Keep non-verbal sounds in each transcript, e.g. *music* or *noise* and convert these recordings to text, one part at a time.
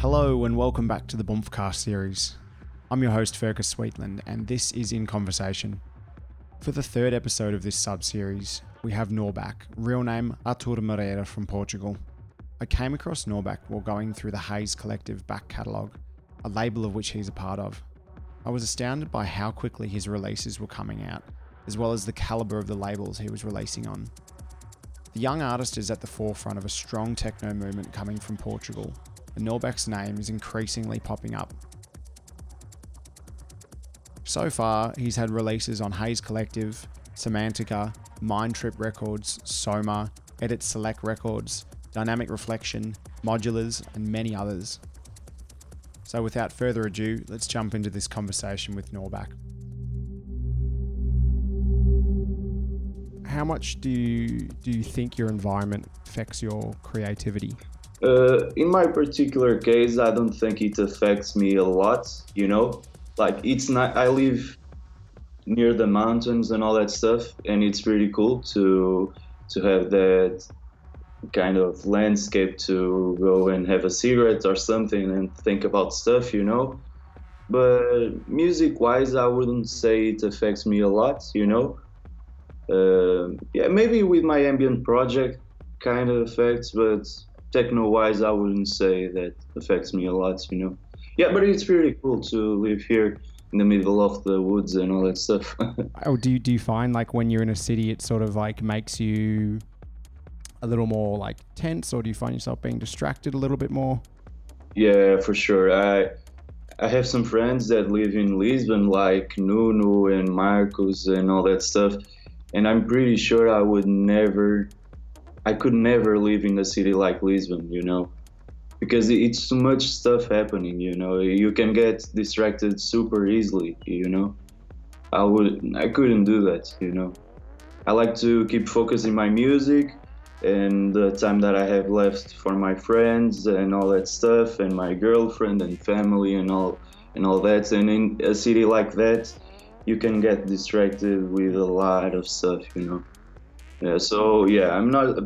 Hello and welcome back to the Bumpfcast series. I'm your host Fergus Sweetland and this is In Conversation. For the third episode of this sub-series, we have Norback, real name Artur Moreira from Portugal. I came across Norback while going through the Haze Collective back catalogue, a label of which he's a part of. I was astounded by how quickly his releases were coming out, as well as the calibre of the labels he was releasing on. The young artist is at the forefront of a strong techno movement coming from Portugal, and Norback's name is increasingly popping up. So far, he's had releases on Haze Collective, Semantica, Mind Trip Records, Soma, Edit Select Records, Dynamic Reflection, Modularz, and many others. So, without further ado, let's jump into this conversation with Norback. How much do you, do you think your environment affects your creativity? Uh, in my particular case, I don't think it affects me a lot. You know, like it's not. I live near the mountains and all that stuff, and it's pretty cool to to have that kind of landscape to go and have a cigarette or something and think about stuff. You know, but music-wise, I wouldn't say it affects me a lot. You know. Uh, yeah, maybe with my ambient project, kind of affects, but techno wise, I wouldn't say that affects me a lot, you know. Yeah, but it's really cool to live here in the middle of the woods and all that stuff. *laughs* oh, do you, do you find like when you're in a city, it sort of like makes you a little more like tense, or do you find yourself being distracted a little bit more? Yeah, for sure. I I have some friends that live in Lisbon, like Nuno and Marcos and all that stuff, and I'm pretty sure I would never I could never live in a city like Lisbon, you know, because it's too much stuff happening, you know. You can get distracted super easily, you know. I would, I couldn't do that, you know. I like to keep focusing my music and the time that I have left for my friends and all that stuff, and my girlfriend and family and all and all that. And in a city like that, you can get distracted with a lot of stuff, you know. Yeah, so yeah, I'm not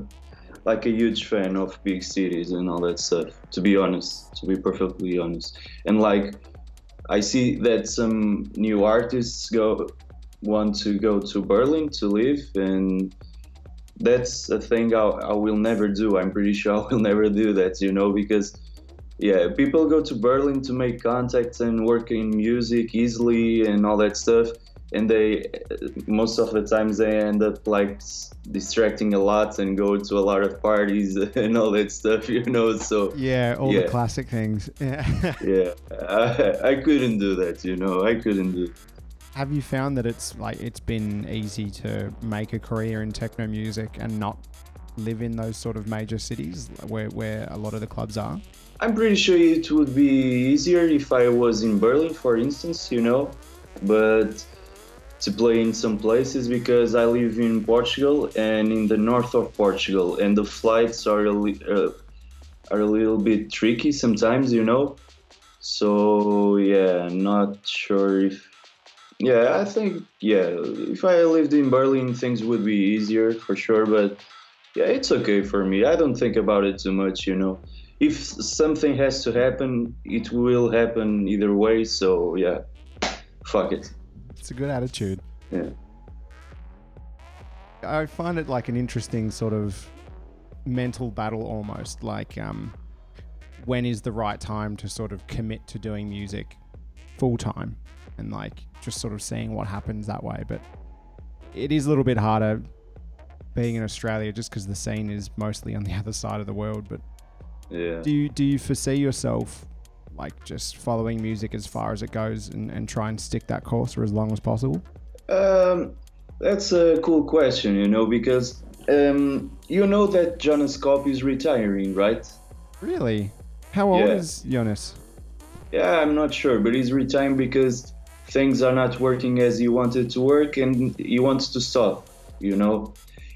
like a huge fan of big cities and all that stuff. To be honest, to be perfectly honest, and like I see that some new artists go want to go to Berlin to live, and that's a thing I, I will never do. I'm pretty sure I will *laughs* never do that, you know, because yeah, people go to Berlin to make contacts and work in music easily and all that stuff and they most of the times they end up like distracting a lot and go to a lot of parties *laughs* and all that stuff you know so yeah all yeah. the classic things yeah *laughs* yeah I, I couldn't do that you know i couldn't do have you found that it's like it's been easy to make a career in techno music and not live in those sort of major cities where, where a lot of the clubs are i'm pretty sure it would be easier if i was in berlin for instance you know but to play in some places because I live in Portugal and in the north of Portugal, and the flights are a, li- uh, are a little bit tricky sometimes, you know. So yeah, not sure if. Yeah, I think yeah, if I lived in Berlin, things would be easier for sure. But yeah, it's okay for me. I don't think about it too much, you know. If something has to happen, it will happen either way. So yeah, fuck it. It's a good attitude. Yeah. I find it like an interesting sort of mental battle almost. Like, um, when is the right time to sort of commit to doing music full time and like just sort of seeing what happens that way. But it is a little bit harder being in Australia just because the scene is mostly on the *laughs* other side of the world. But yeah. do you do you foresee yourself like just following music as far as it goes and, and try and stick that course for as long as possible? Um, that's a cool question, you know, because um, you know that Jonas Kopp is retiring, right? Really? How old yeah. is Jonas? Yeah, I'm not sure, but he's retiring because things are not working as he wanted to work and he wants to stop, you know.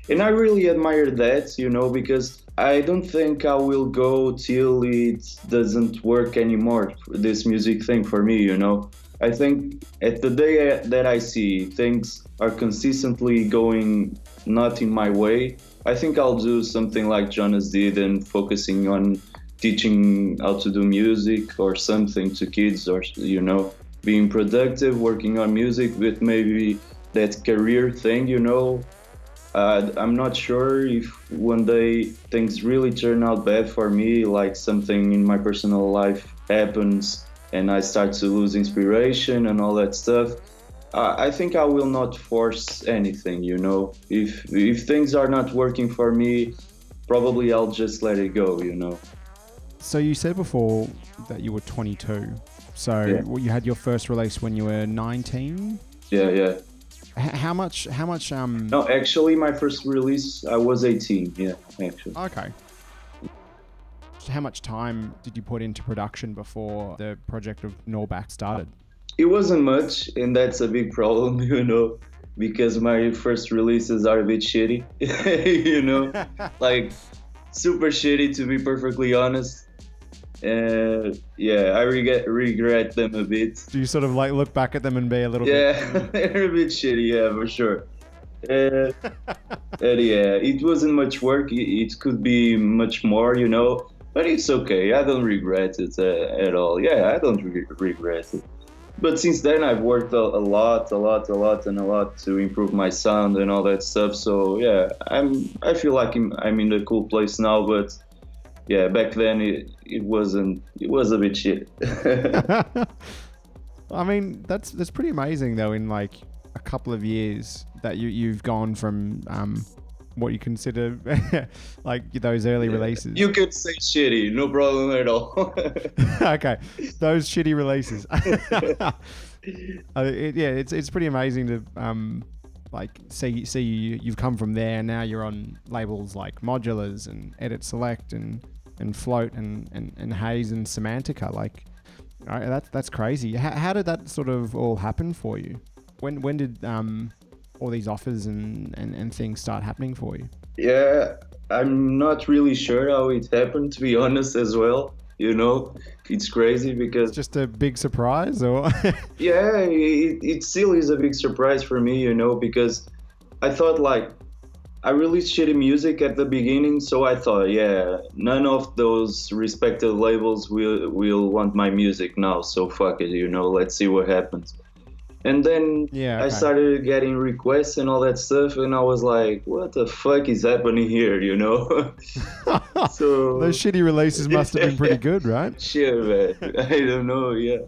And I really admire that, you know, because I don't think I will go till it doesn't work anymore. This music thing for me, you know. I think at the day that I see things are consistently going not in my way, I think I'll do something like Jonas did and focusing on teaching how to do music or something to kids or you know being productive working on music with maybe that career thing you know uh, i'm not sure if one day things really turn out bad for me like something in my personal life happens and i start to lose inspiration and all that stuff uh, i think i will not force anything you know if if things are not working for me probably i'll just let it go you know So you said before that you were 22. So Yeah. you had your first release when you were 19. yeah yeah H- how much? How much? Um. No, actually, my first release, I was 18. Yeah, actually. Okay. So how much time did you put into production before the project of Norback started? It wasn't much, and that's a big problem, *laughs* you know, because my first releases are a bit shitty, *laughs* you know, *laughs* like super shitty to be perfectly honest. Uh, yeah, I regret regret them a bit. Do you sort of like look back at them and be a little bit? Yeah, *laughs* they're a bit shitty, yeah, for sure. Uh, *laughs* and yeah, it wasn't much work. It, it could be much more, you know. But it's okay. I don't regret it uh, at all. Yeah, I don't re- regret it. But since then, I've worked a, a lot, a lot, a lot, and a lot to improve my sound and all that stuff. So yeah, I'm. I feel like I'm, I'm in a cool place now. But yeah, back then it, it wasn't. It was a bit shit. *laughs* *laughs* I mean, that's that's pretty amazing though. In like a couple of years, that you you've gone from um, what you consider *laughs* like those early releases. you could say shitty, no problem at all. okay, those shitty releases. uh, it, yeah, it's it's pretty amazing to um like see see you, you've come from there. and Now you're on labels like Modularz and Edit Select and and Float and and, and Haze and Semantica. Like uh, that's that's crazy. How, how did that sort of all happen for you? When when did um all these offers and, and, and things start happening for you? Yeah, I'm not really sure how it happened, to be honest, as well. You know, it's crazy because, Just a big surprise, or *laughs* yeah, it, it still is a big surprise for me, you know, because I thought, like, I released shitty music at the beginning, so I thought, yeah, none of those respected labels will, will want my music now, so fuck it, you know, let's see what happens. And then yeah, I started getting requests and all that stuff, and I was like, "What the fuck is happening here?" You know. *laughs* so Those shitty releases must have been pretty good, right? *laughs* shit, man. *laughs* I don't know. Yeah.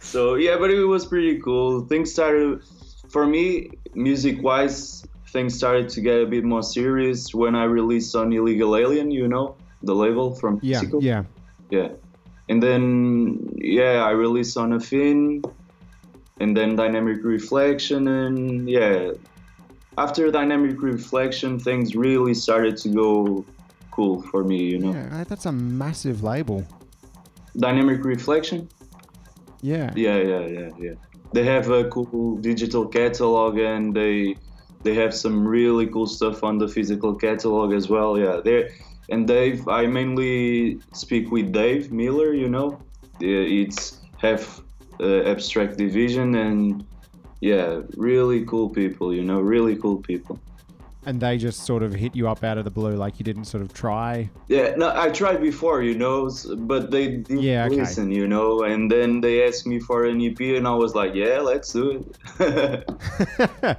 So yeah, but it was pretty cool. Things started for me, music-wise. Things started to get a bit more serious when I released on Illegal Alien. You know, the label from Yeah, Mexico. yeah. Yeah. And then yeah, I released on Affin and then dynamic reflection and yeah. After dynamic reflection things really started to go cool for me, you know. Yeah, that's a massive label. Dynamic reflection? Yeah. Yeah, yeah, yeah, yeah. They have a cool digital catalog and they they have some really cool stuff on the physical catalog as well. Yeah, they and Dave. I mainly speak with Dave Miller. You know, it's half uh, abstract division and yeah, really cool people. You know, really cool people. And they just sort of hit you up out of the blue, like you didn't sort of try. Yeah, no, I tried before, you know, but they didn't Yeah, okay. listen, you know. And then they asked me for an EP, and I was like, yeah, let's do it.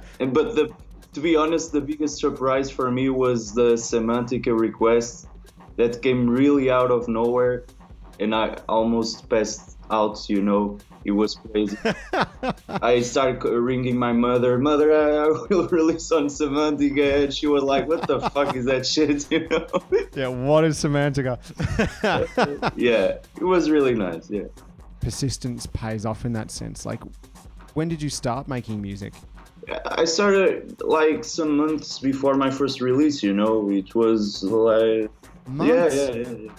*laughs* And but the to be honest, the biggest surprise for me was the Semantica request that came really out of nowhere, and I almost passed out. You know, it was crazy. *laughs* I started ringing my mother. Mother, I, will *laughs* release on Semantica, and she was like, "What the *laughs* fuck is that shit?" You know? yeah, what is Semantica? yeah, it was really nice. Yeah. Persistence pays off in that sense. Like, when did you start making music? I started like some months before my first release. You know, it was like Months? yeah, yeah, yeah. yeah.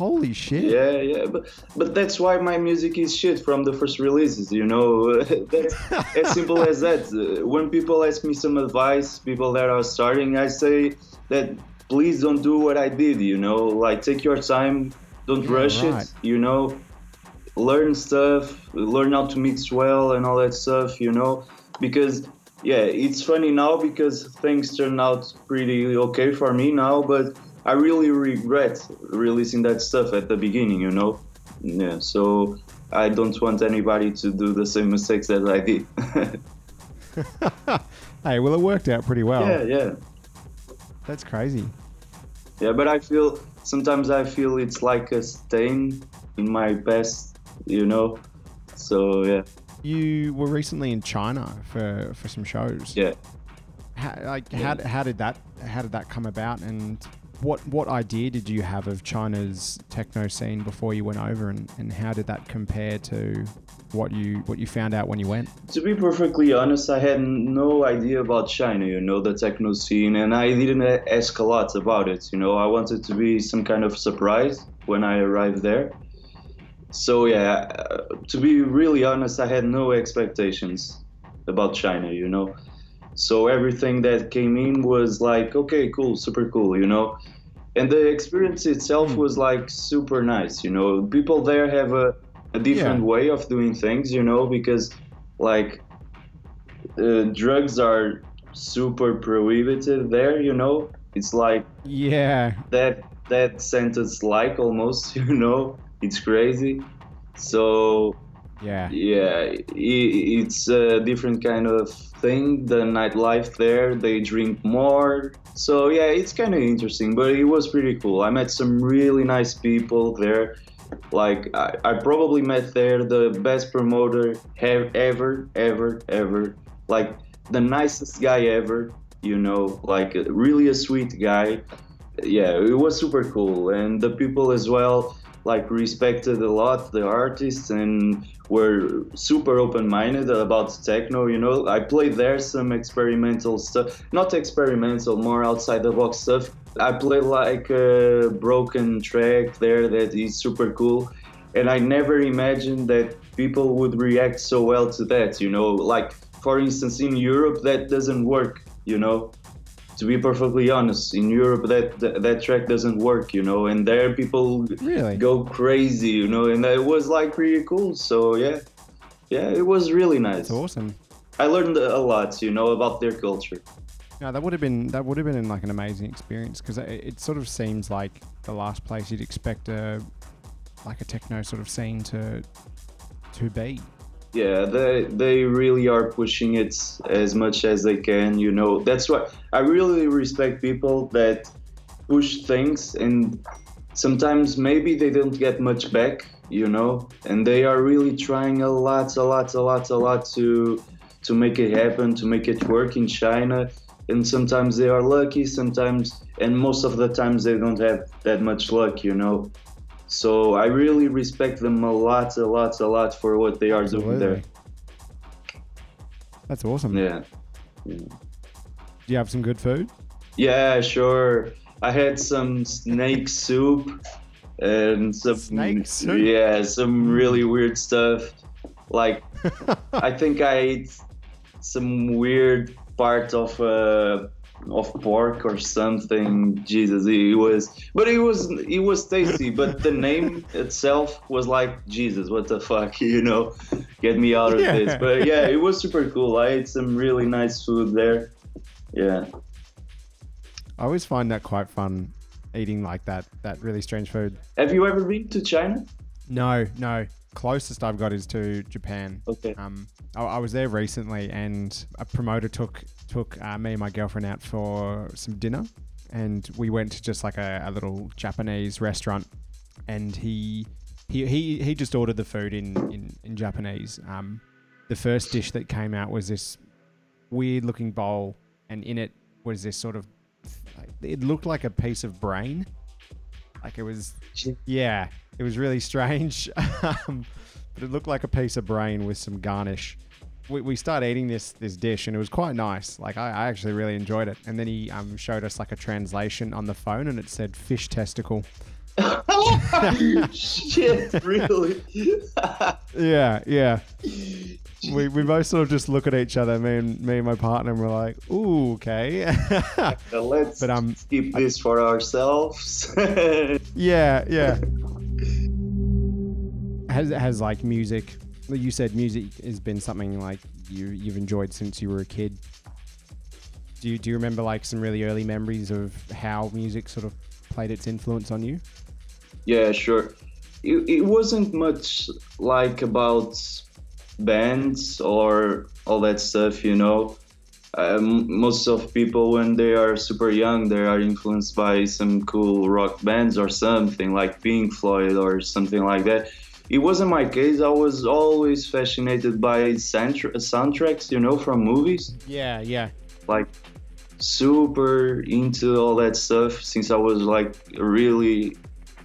Holy shit. Yeah, yeah, but but that's why my music is shit from the first releases. You know, *laughs* that's as simple as *laughs* that. Uh, When people ask me some advice, people that are starting, I say that please don't do what I did. You know, like take your time, don't Yeah, rush right. it. You know, learn stuff, learn how to mix well and all that stuff, you know, because yeah, it's funny now because things turn out pretty okay for me now, but I really regret releasing that stuff at the beginning, you know. Yeah, so I don't want anybody to do the same mistakes that I did. *laughs* hey, well, it worked out pretty well. yeah, yeah. That's crazy. Yeah, but I feel sometimes I feel it's like a stain in my past, you know. So yeah, You were recently in China for, for some shows. yeah. How, like, how, how did that how did that come about, and what what idea did you have of China's techno scene before you went over, and, and how did that compare to what you what you found out when you went? To be perfectly honest, I had no idea about China, you know, the techno scene, and I didn't ask a lot about it. You know, I wanted to be some kind of surprise when I arrived there. So yeah, uh, to be really honest, I had no expectations about China, you know. So everything that came in was like, okay, cool, super cool, you know. And the experience itself was like super nice, you know. People there have a, a different Yeah. way of doing things, you know, because like uh, drugs are super prohibited there, you know. It's like Yeah, that that sentence like almost, *laughs* you know. It's crazy. So yeah, yeah, i it's a different kind of thing. The nightlife there, they drink more. So yeah, it's kind of interesting, but it was pretty cool. I met some really nice people there. Like I, I probably met there the best promoter have ever, ever, ever. Like the nicest guy ever. You know, like really a sweet guy. Yeah, it was super cool, and the people as well like respected a lot the artists and were super open-minded about techno you know. I played there some experimental stuff not experimental more outside the box stuff. I played like a broken track there that is super cool. And i never imagined that people would react so well to that you know. Like for instance in europe that doesn't work you know to be perfectly honest in europe that, that that track doesn't work you know and there people really. go crazy, you know, and it was like pretty cool. So yeah, yeah, it was really nice. That's awesome. I learned a lot, you know, about their culture. No, that would have been that would have been like an amazing experience because it, it sort of seems like the last place you'd expect a like a techno sort of scene to to be. Yeah, they they really are pushing it as much as they can, you know. That's why I really respect people that push things and sometimes maybe they don't get much back, you know, and they are really trying a lot, a lot, a lot, a lot to to make it happen, to make it work in China. And sometimes they are lucky, sometimes, and most of the times they don't have that much luck, you know. So I really respect them a lot, a lot, a lot for what they are doing there. That's awesome. Yeah. Do you have some good food? Yeah, sure. I had some snake soup and some Snake soup? Hmm. yeah, some really weird stuff. Like *laughs* I think I ate some weird part of uh, of pork or something. Jesus, it was, but it was it was tasty. But the name itself was like Jesus, what the fuck, *laughs* you know? Get me out of Yeah. this. But yeah, it was super cool. I ate some really nice food there. Yeah. I always find that quite fun, eating like that that really strange food. Have you ever been to China? No, no. Closest I've got is to Japan. Okay. Um, I, I was there recently, and a promoter took took uh, me and my girlfriend out for some dinner, and we went to just like a, a little Japanese restaurant, and he he he, he just ordered the food in in, in Japanese. Um, the first dish that came out was this weird looking bowl, and in it was this sort of it looked like a piece of brain, like it was yeah, it was really strange. *laughs* um, but it looked like a piece of brain with some garnish. We, we started eating this this dish and it was quite nice. Like I, I actually really enjoyed it. And then he um, showed us like a translation on the phone and it said fish testicle. Shit, really? Yeah, yeah. *laughs* We, we both sort of just look at each other, me and me and my partner, and we're like, "Ooh, okay." Let's But, um, keep this for ourselves. yeah, yeah. *laughs* Has has like music? You said music has been something like you you've enjoyed since you were a kid. Do you do you remember like some really early memories of how music sort of played its influence on you? Yeah, sure. It, it wasn't much like about bands or all that stuff, you know. Um, most of people when they are super young they are influenced by some cool rock bands or something like pink floyd or something like that it wasn't my case. I was always fascinated by soundtra- soundtracks you know from movies. Yeah, yeah. like super into all that stuff since i was like a really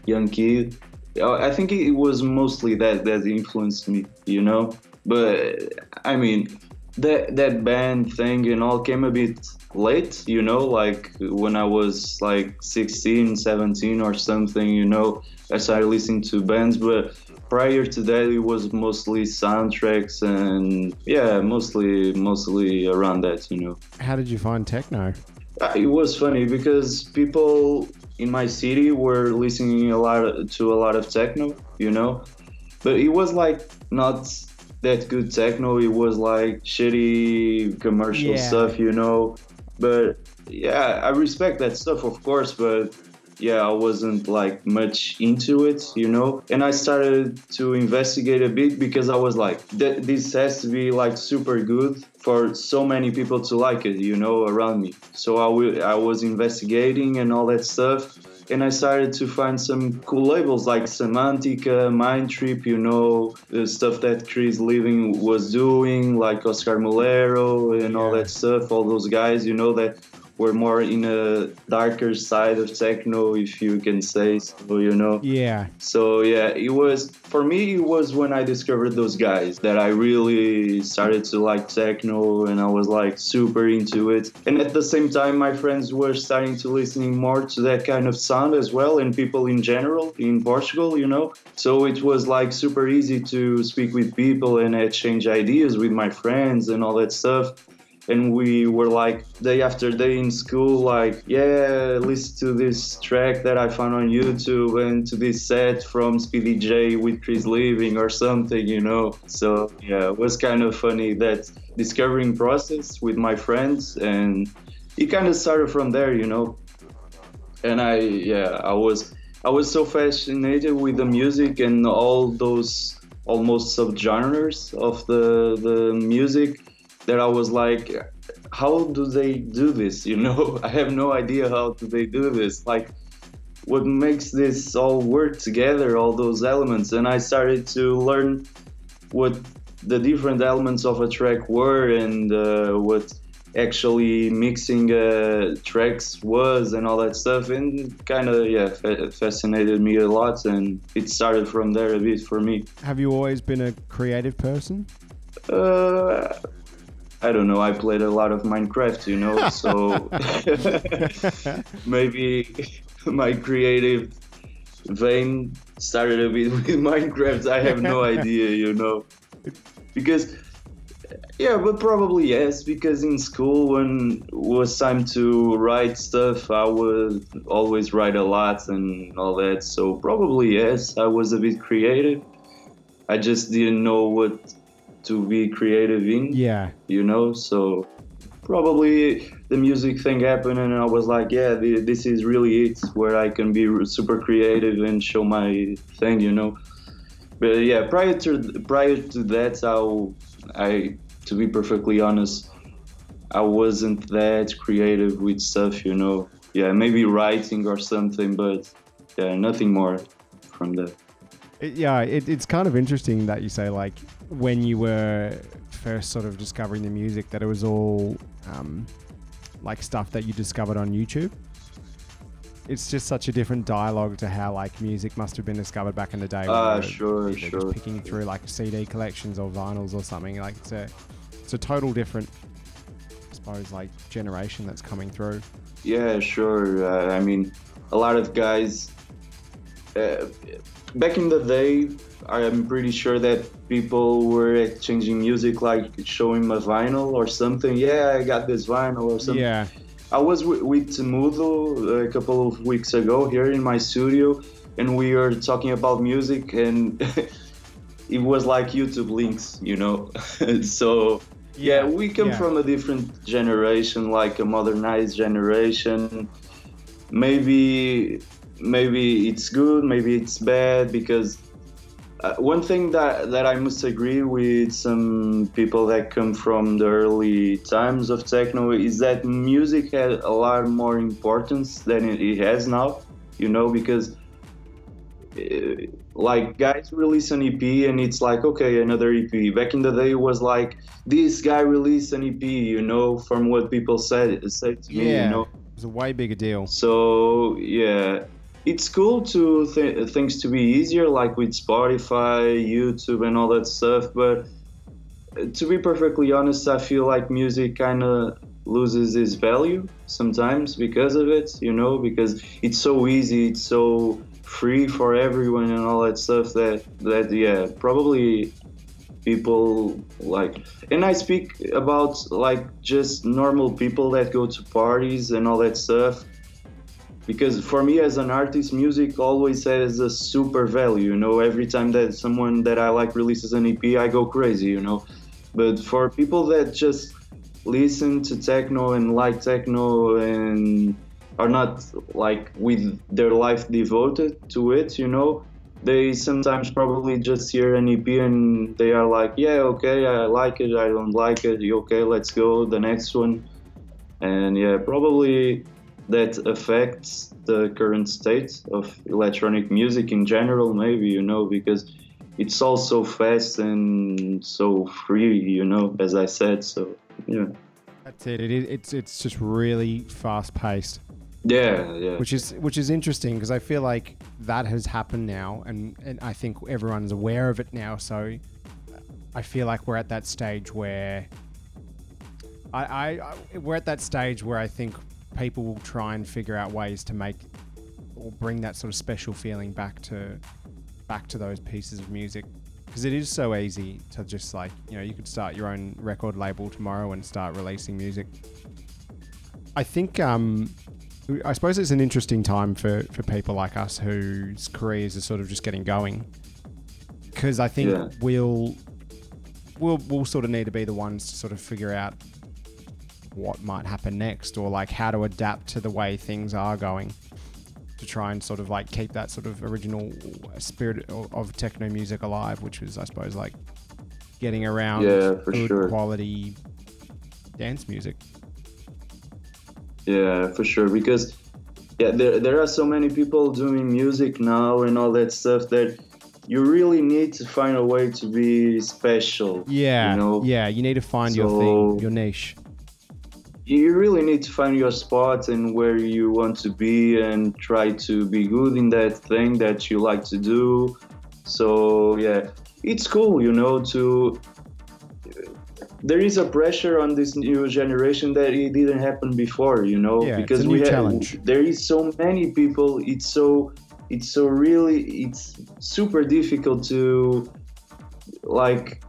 young kid. Uh, I think it was mostly that that influenced me you know? But i mean that that band thing and all came a bit late you know? Like when i was like 16 17 or something you know i started listening to bands. But prior to that it was mostly soundtracks and yeah mostly mostly around that you know How did you find techno? Uh, it was funny because people in my city were listening a lot to a lot of techno you know but it was like not that good techno. It was like shitty commercial Yeah. stuff, you know. But yeah, I respect that stuff, of course. But yeah, I wasn't like much into it, you know. And I started to investigate a bit because I was like, "Th- this has to be like super good for so many people to like it, you know, around me. So I was investigating and all that stuff. And I started to find some cool labels like Semantica, Mind Trip, you know, the stuff that Chris Liebing was doing, like Oscar Mulero and all that stuff. All those guys, you know, that were more in a darker side of techno, if you can say so, you know. Yeah. So yeah, it was for me. It was when I discovered those guys that I really started to like techno, and I was like super into it. And at the same time, my friends were starting to listening more to that kind of sound as well, and people in general in Portugal, you know. So it was like super easy to speak with people and exchange ideas with my friends and all that stuff and we were like day after day in school like yeah listen to this track that i found on youtube and to this set from speedy j with chris liebing or something you know? So yeah it was kind of funny that discovering process with my friends and it kind of started from there you know? And i yeah i was i was so fascinated with the music and all those almost subgenres of the the music that I was like, how do they do this? You know, *laughs* I have no idea how do they do this. Like, what makes this all work together, all those elements? And I started to learn what the different elements of a track were and uh, what actually mixing uh, tracks was and all that stuff and kind of yeah fa- fascinated me a lot and it started from there a bit for me Have you always been a creative person? uh, I don't know. I played a lot of Minecraft, you know, so *laughs* maybe my creative vein started a bit with Minecraft. I have no idea, you know, because yeah, but probably yes. Because in school, when it was time to write stuff, I would always write a lot and all that. So probably yes, I was a bit creative. I just didn't know what to be creative in Yeah. you know? So probably the music thing happened and i was like yeah th- this is really it where i can be super creative and show my thing you know? But yeah prior to prior to that i i to be perfectly honest i wasn't that creative with stuff you know? Yeah maybe writing or something but yeah nothing more from that It, yeah, it, it's kind of interesting that you say like when you were first sort of discovering the music that it was all um, like stuff that you discovered on YouTube. It's just such a different dialogue to how like music must have been discovered back in the day. Ah, you were sure, either sure. Just picking through like CD collections or vinyls or something. Like it's a it's a total different, I suppose, like generation that's coming through. Yeah, sure. Uh, I mean, a lot of guys. Uh, back in the day, I'm pretty sure that people were exchanging music, like showing my vinyl or something. Yeah, I got this vinyl or something. Yeah, I was w- with Temudo a couple of weeks ago here in my studio, and we were talking about music, and *laughs* it was like YouTube links, you know. *laughs* so yeah, we come yeah. from a different generation, like a modernized generation. Maybe maybe it's good, maybe it's bad because uh, one thing that, that I must agree with some people that come from the early times of techno is that music had a lot more importance than it, it has now, you know, because uh, like guys release an EP and it's like, okay, another EP. Back in the day, it was like, this guy released an EP, you know, from what people said, said to me, Yeah. you know. It was a way bigger deal. So yeah, it's cool to th- things to be easier, like with Spotify, YouTube, and all that stuff. But uh, to be perfectly honest, I feel like music kind of loses its value sometimes because of it. You know, because it's so easy, it's so free for everyone, and all that stuff. That that yeah, probably people like and i speak about like just normal people that go to parties and all that stuff because for me as an artist music always has a super value you know? Every time that someone that i like releases an ep i go crazy you know? But for people that just listen to techno and like techno and are not like with their life devoted to it you know? They sometimes probably just hear an ep and they are like yeah okay i like it i don't like it okay let's go the next one. And yeah probably that affects the current state of electronic music in general maybe you know because it's all so fast and so free you know as i said so yeah That's it. It is. It's it's just really fast paced, yeah yeah which is which is interesting because I feel like that has happened now, and and I think everyone's aware of it now. So I feel like we're at that stage where I, I, I we're at that stage where I think people will try and figure out ways to make or bring that sort of special feeling back to back to those pieces of music. Because it is so easy to just like you know you could start your own record label tomorrow and start releasing music. I think um i suppose it's an interesting time for for people like us whose careers are sort of just getting going. Because i think Yeah. we'll we'll we'll sort of need to be the ones to sort of figure out what might happen next or like how to adapt to the way things are going to try and sort of like keep that sort of original spirit of, techno music alive, which was, I suppose, like getting around Yeah, for good sure. quality dance music. Yeah, for sure. Because yeah, there there are so many people doing music now and all that stuff that you really need to find a way to be special. Yeah, You know? yeah. You need to find your thing, your niche. You really need to find your spot and where you want to be and try to be good in that thing that you like to do. So yeah, it's cool, you know, to there is a pressure on this new generation that it didn't happen before, you know, Yeah, it's because a we new have challenge. there is so many people. It's so it's so really it's super difficult to like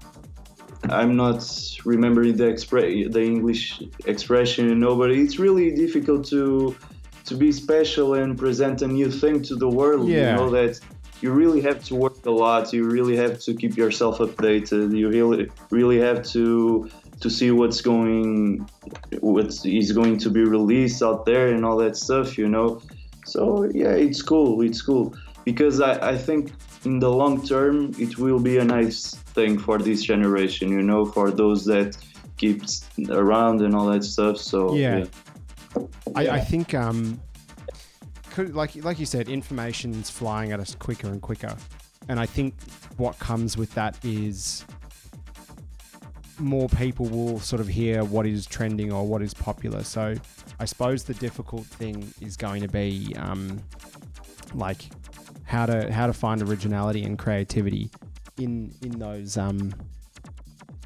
I'm not remembering the expre- the English expression, you know, but it's really difficult to to be special and present a new thing to the world. Yeah. You know that you really have to work a lot. You really have to keep yourself updated. You really really have to to see what's going what is going to be released out there and all that stuff. You know, so yeah, it's cool. It's cool because I, I think in the long term it will be a nice thing for this generation. You know, for those that keep around and all that stuff. So Yeah. I, I think, um, could, like like you said, information's flying at us quicker and quicker, and I think what comes with that is more people will sort of hear what is trending or what is popular. So I suppose the difficult thing is going to be um, like how to how to find originality and creativity in in those um,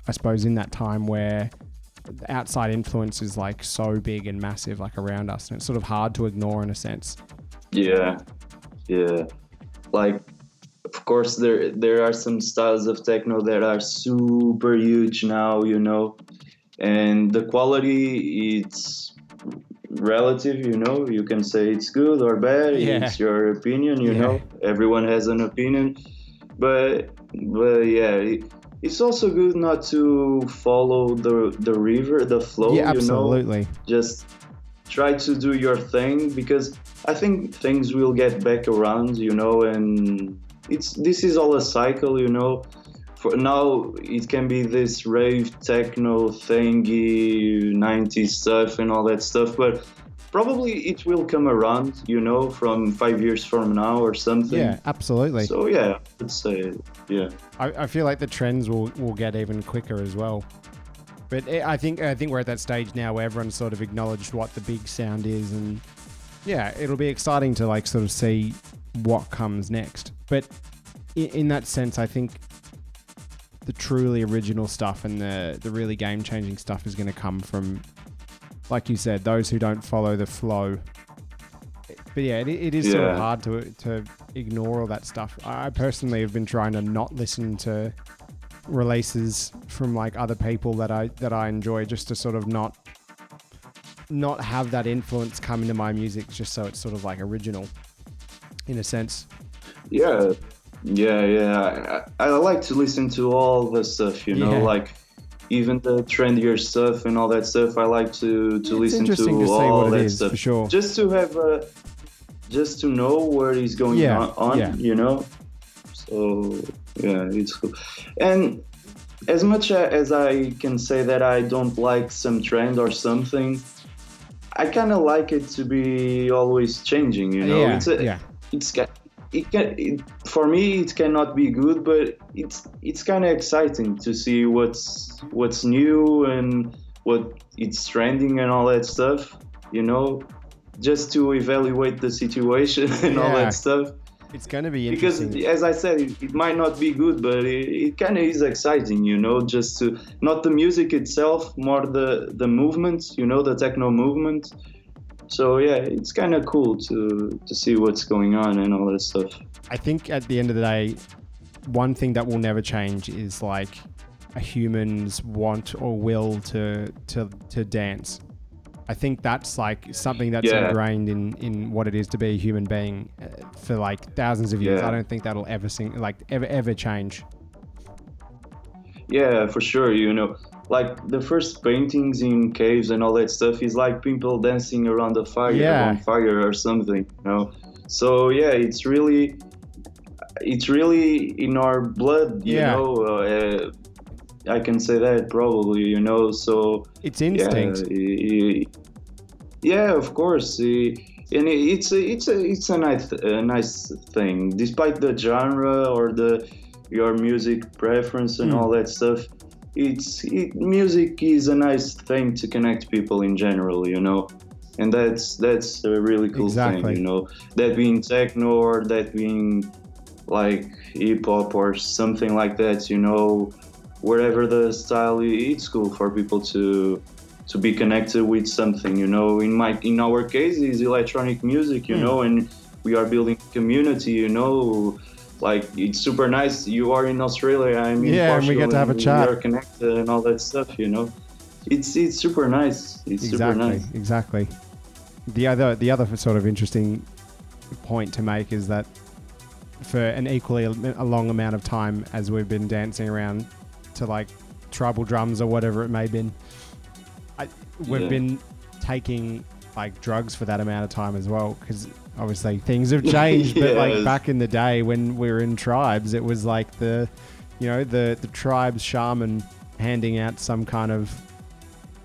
I suppose in that time where outside influence is like so big and massive like around us and it's sort of hard to ignore in a sense Yeah, yeah. Like, of course, there there are some styles of techno that are super huge now, you know, and the quality it's relative, you know. You can say it's good or bad. Yeah. It's your opinion, you Yeah. know. Everyone has an opinion, but but yeah, it, it's also good not to follow the the river, the flow. yeah, You know, absolutely. just try to do your thing because I think things will get back around, you know, and it's this is all a cycle, you know. For now, it can be this rave techno thingy, 90s stuff and all that stuff, but probably it will come around, you know, from five years from now or something. Yeah, absolutely. So yeah, I would say yeah. I, I feel like the trends will, will get even quicker as well. But eh, I think I think we're at that stage now where everyone's sort of acknowledged what the big sound is, and yeah, it'll be exciting to like sort of see what comes next. But in, in that sense, I think the truly original stuff and the the really game changing stuff is going to come from, like you said, those who don't follow the flow. But yeah, it, it is sort of hard to to ignore all that stuff. I I personally have been trying to not listen to releases from like other people that I that I enjoy just to sort of not not have that influence come into my music just so it's sort of like original in a sense. Yeah, yeah, yeah. I, I like to listen to all the stuff, you know, Yeah. like even the trendier stuff and all that stuff. I like to to it's listen to, to, all that is stuff, for sure. just to have a, just to know what is going Yeah, on, on yeah. you know. So yeah, it's cool. And as much as I can say that I don't like some trend or something, I kind of like it to be always changing. You know, yeah, it's a, yeah, it's it can it, for me it cannot be good but it's it's kind of exciting to see what's what's new and what it's trending and all that stuff you know? Just to evaluate the situation *laughs* and all that stuff. It's going to be interesting. because as i said it, it might not be good but it, it kind of is exciting you know? Just to not the music itself more the the movement you know the techno movement so yeah it's kind of cool to to see what's going on and all that stuff I think at the end of the day, one thing that will never change is like a human's want or will to to to dance. I think that's like something that's Yeah. ingrained in in what it is to be a human being uh, for like thousands of years. Yeah. I don't think that'll ever sing like ever ever change. Yeah, for sure. You know, like the first paintings in caves and all that stuff is like people dancing around a fire, Yeah. on fire or something. You know, so yeah, it's really, it's really in our blood. You Yeah. know, uh, I can say that probably. You know, so It's instinct. yeah, yeah, of course. And it's a, it's a, it's a nice, a nice thing, despite the genre or the your music preference and Mm. all that stuff. It's it, music is a nice thing to connect people in general, you know, and that's that's a really cool Exactly. thing, you know. That being techno or that being like hip hop or something like that, you know, wherever the style, it's cool for people to to be connected with something you know in my in our case is electronic music you Hmm. know and we are building community you know like it's super nice you are in australia i'm in Yeah, and we Portugal, get to have a chat. we are connected and all that stuff you know it's it's super nice it's super exactly, nice exactly. The other the other sort of interesting point to make is that for an equally a long amount of time as we've been dancing around to like tribal drums or whatever it may have been, I, we've Yeah. been taking like drugs for that amount of time as well because obviously things have changed. But like *laughs* back in the day when we were in tribes, it was like the you know the the tribe's shaman handing out some kind of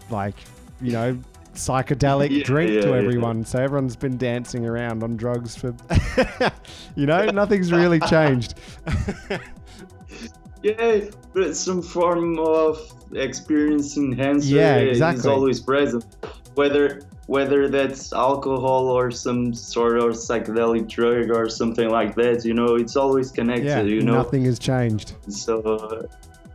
like you know psychedelic Yeah, drink yeah, to yeah. everyone so everyone's been dancing around on drugs for *laughs* you know nothing's really changed *laughs* yeah but some form of experience enhancer Yeah, is exactly. always present whether whether that's alcohol or some sort of psychedelic drug or something like that you know it's always connected yeah you know? nothing has changed. So uh,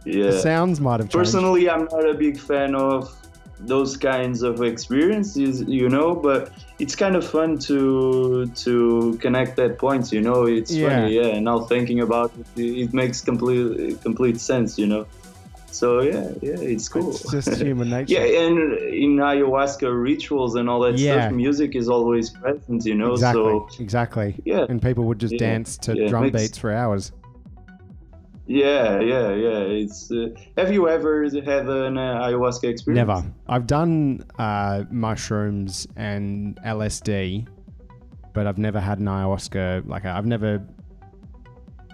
the yeah. sounds might have changed. Personally i'm not a big fan of those kinds of experiences you know but it's kind of fun to to connect that point you know? It's Yeah. funny yeah now thinking about it it makes complete complete sense you know so yeah yeah it's cool it's just *laughs* human nature yeah and in ayahuasca rituals and all that Yeah. stuff music is always present you know exactly so exactly yeah and people would just Yeah, dance to yeah, drum makes- beats for hours Yeah, yeah, yeah. It's. Uh, have you ever had an uh, ayahuasca experience? Never. I've done uh, mushrooms and LSD, but I've never had an ayahuasca. Like I've never,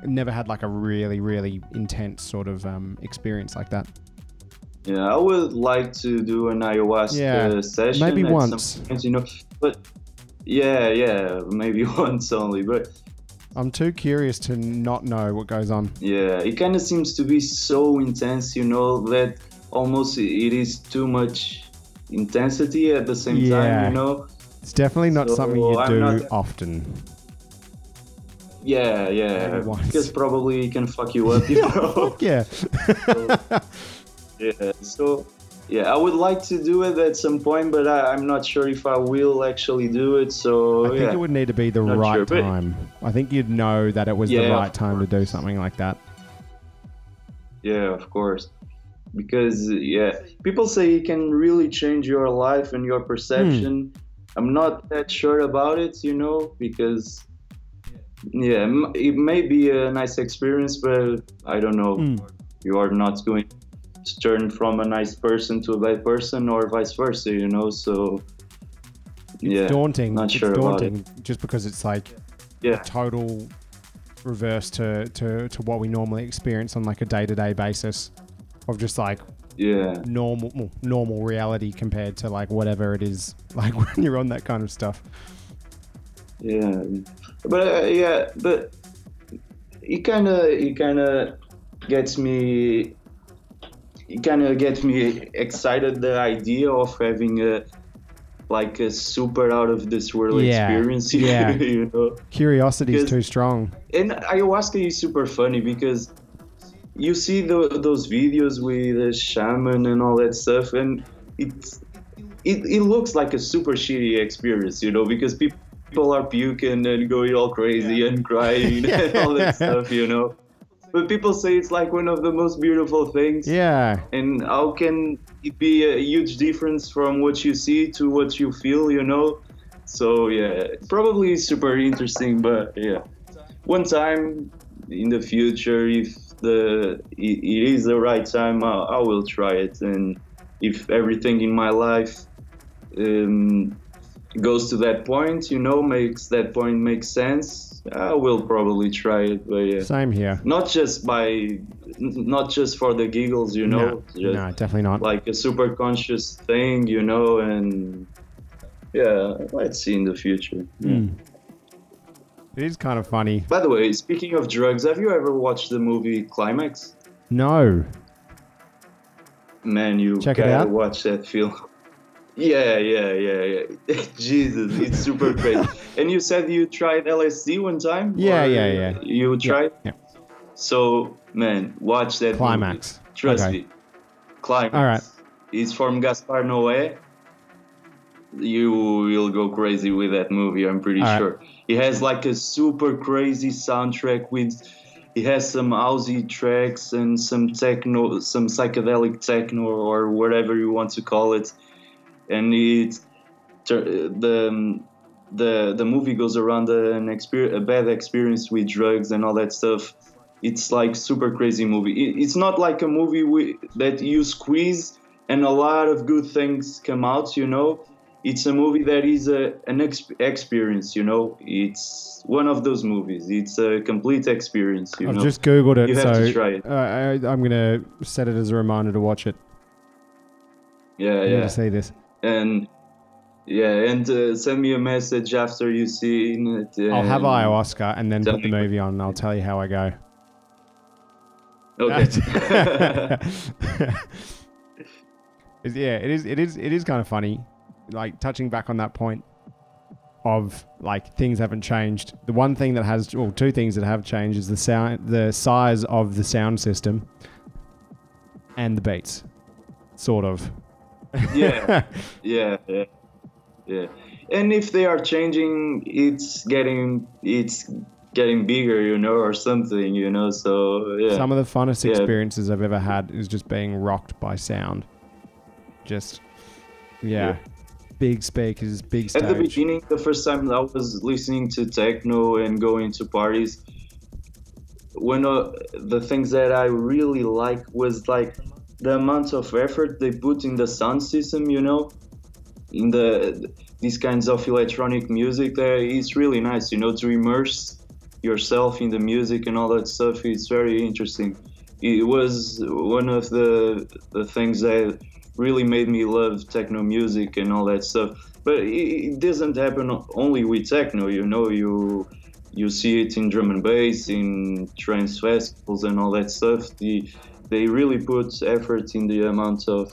never had like a really, really intense sort of um, experience like that. Yeah, I would like to do an ayahuasca Yeah, session. maybe once. point, you know, but yeah, yeah, maybe *laughs* once only. But I'm too curious to not know what goes on. yeah, it kind of seems to be so intense, you know, that almost it is too much intensity at the same Yeah. time, you know. It's definitely not So, something you I'm do not- often. Yeah, yeah, because probably it can fuck you up, *laughs* you know. Yeah. *laughs* Yeah, so yeah, I would like to do it at some point, but I, I'm not sure if I will actually do it. So I think yeah, it would need to be the Not right sure, time. I think you'd know that it was the right time to do something like that. yeah, of course, because yeah, people say it can really change your life and your perception. Hmm. I'm not that sure about it, you know, because yeah, it may be a nice experience, but I don't know. Mm. You are not going to turn from a nice person to a bad person, or vice versa, you know. So yeah, daunting. not it's sure about it. daunting just because it's like yeah. total reverse to, to, to what we normally experience on like a day to day basis of just like Yeah, normal normal reality compared to like whatever it is *laughs* like when you're on that kind of stuff. yeah, but uh, yeah, but it kind of it kind of gets me. It kind of gets me *laughs* excited. The idea of having a like a super out of this world Yeah, experience, *laughs* yeah. you know. Curiosity is too strong. and ayahuasca is super funny because you see the, those videos with the shaman and all that stuff and it's it, it looks like a super shitty experience you know because people people are puking and going all crazy and crying *laughs* and all that stuff you know. But people say it's like one of the most beautiful things. Yeah. and how can it be a huge difference from what you see to what you feel you know? So yeah probably super interesting but yeah. One time in the future if the it, it is the right time I, I will try it. And if everything in my life um, goes to that point you know makes that point make sense i will probably try it but yeah Same here. not just by not just for the giggles you know no, just no, definitely not. like a super conscious thing you know and yeah let's see in the future Mm. It is kind of funny. by the way speaking of drugs have you ever watched the movie climax No. man you Check gotta out. watch that film yeah yeah yeah yeah *laughs* jesus it's super *laughs* crazy and you said you tried lsd one time Yeah, yeah, yeah. you tried yeah. so man watch that movie. Climax. Trust Okay. me. Climax. All right. It's from Gaspar Noé. You will go crazy with that movie, I'm pretty All right. sure. It has like a super crazy soundtrack with it has some housey tracks and some techno some psychedelic techno or whatever you want to call it. And it the the the movie goes around an experience, a bad experience with drugs and all that stuff. It's like super crazy movie. It- it's not like a movie we, that you squeeze and a lot of good things come out you know? It's a movie that is a, an ex- experience you know? It's one of those movies. It's a complete experience you I've know? just googled it, You have so to try it. Uh, I, I'm gonna set it as a reminder to watch it. yeah yeah to see this. And yeah and uh, send me a message after you seen it I'll have ayahuasca and then put the movie on, and I'll tell you how I go. okay *laughs* yeah, it is. It is. It is kind of funny, like touching back on that point of like things haven't changed. The one thing that has, well, two things that have changed is the sound, the size of the sound system, and the beats, sort of. Yeah *laughs* yeah yeah yeah and if they are changing it's getting it's getting bigger you know or something you know so yeah Some of the funnest Yeah. experiences I've ever had is just being rocked by sound. Just, yeah, Yeah. big speakers, big at the beginning the first time i was listening to techno and going to parties one of uh, the things that I really like was like the amount of effort they put in the sound system. You know, in the these kinds of electronic music. there is really nice. You know, to immerse yourself in the music and all that stuff. It's very interesting. It was one of the the things that really made me love techno music and all that stuff. But it, doesn't happen only with techno. You know, you you see it in drum and bass, in trance festivals, and all that stuff. The, they really put effort in the amount of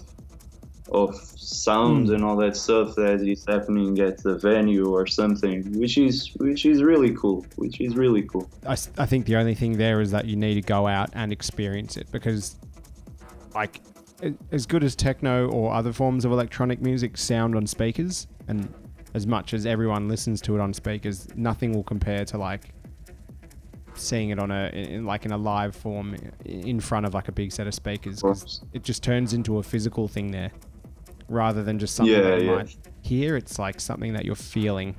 of sound mm. and all that stuff that is happening at the venue or something, which is which is really cool. Which is really cool. I, I think the only thing there is that you need to go out and experience it because, like, as good as techno or other forms of electronic music sound on speakers, and as much as everyone listens to it on speakers, nothing will compare to like seeing it on a in, like in a live form in front of like a big set of speakers because it just turns into a physical thing there rather than just something yeah, that you yeah. might hear. It's like something that you're feeling.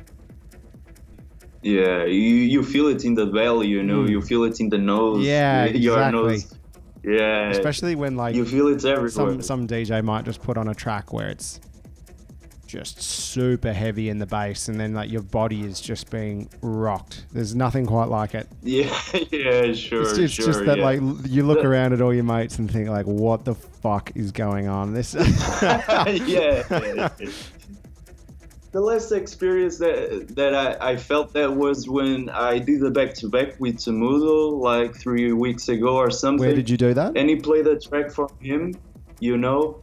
Yeah you, you feel it in the belly you know. Mm. you feel it in the nose. Yeah *laughs* your exactly. nose yeah. Especially when like you feel it everywhere. some some dj might just put on a track where it's just super heavy in the bass, and then like your body is just being rocked. There's nothing quite like it. *laughs* Yeah, yeah, sure. It's, it's sure, just that yeah. like you look around at all your mates and think like, what the fuck is going on? This. yeah, *laughs* yeah, The last experience that that I, I felt that was when I did the back to back with Temudo like three weeks ago or something. Where did you do that? And he played a track for him, you know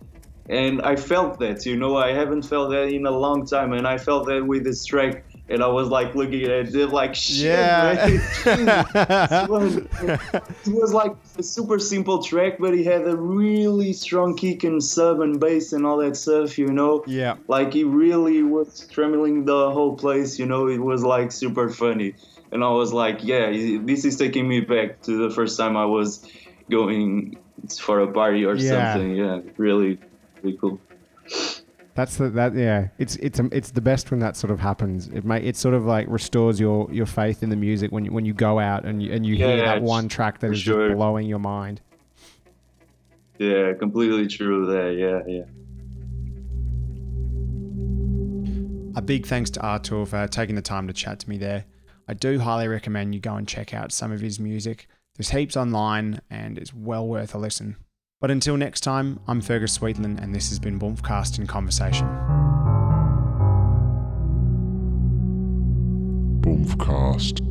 and I felt that, you know, I haven't felt that in a long time, and I felt that with this track, and I was like looking at it like shit. Yeah. *laughs* it, was, it was like a super simple track, but he had a really strong kick and sub and bass and all that stuff, you know. Yeah. Like he really was trembling the whole place, you know. It was like super funny, and I was like, yeah, this is taking me back to the first time I was going for a party or yeah. something. Yeah, really pretty cool. That's the that yeah. It's it's um, it's the best when that sort of happens. It may it sort of like restores your your faith in the music when you when you go out and you and you yeah, hear that one track that is sure. just blowing your mind. Yeah, completely true there. Yeah, yeah. A big thanks to Artur for taking the time to chat to me there. I do highly recommend you go and check out some of his music. There's heaps online and it's well worth a listen. But until next time, I'm Fergus Sweetland, and this has been Boompcast in Conversation. Boompcast.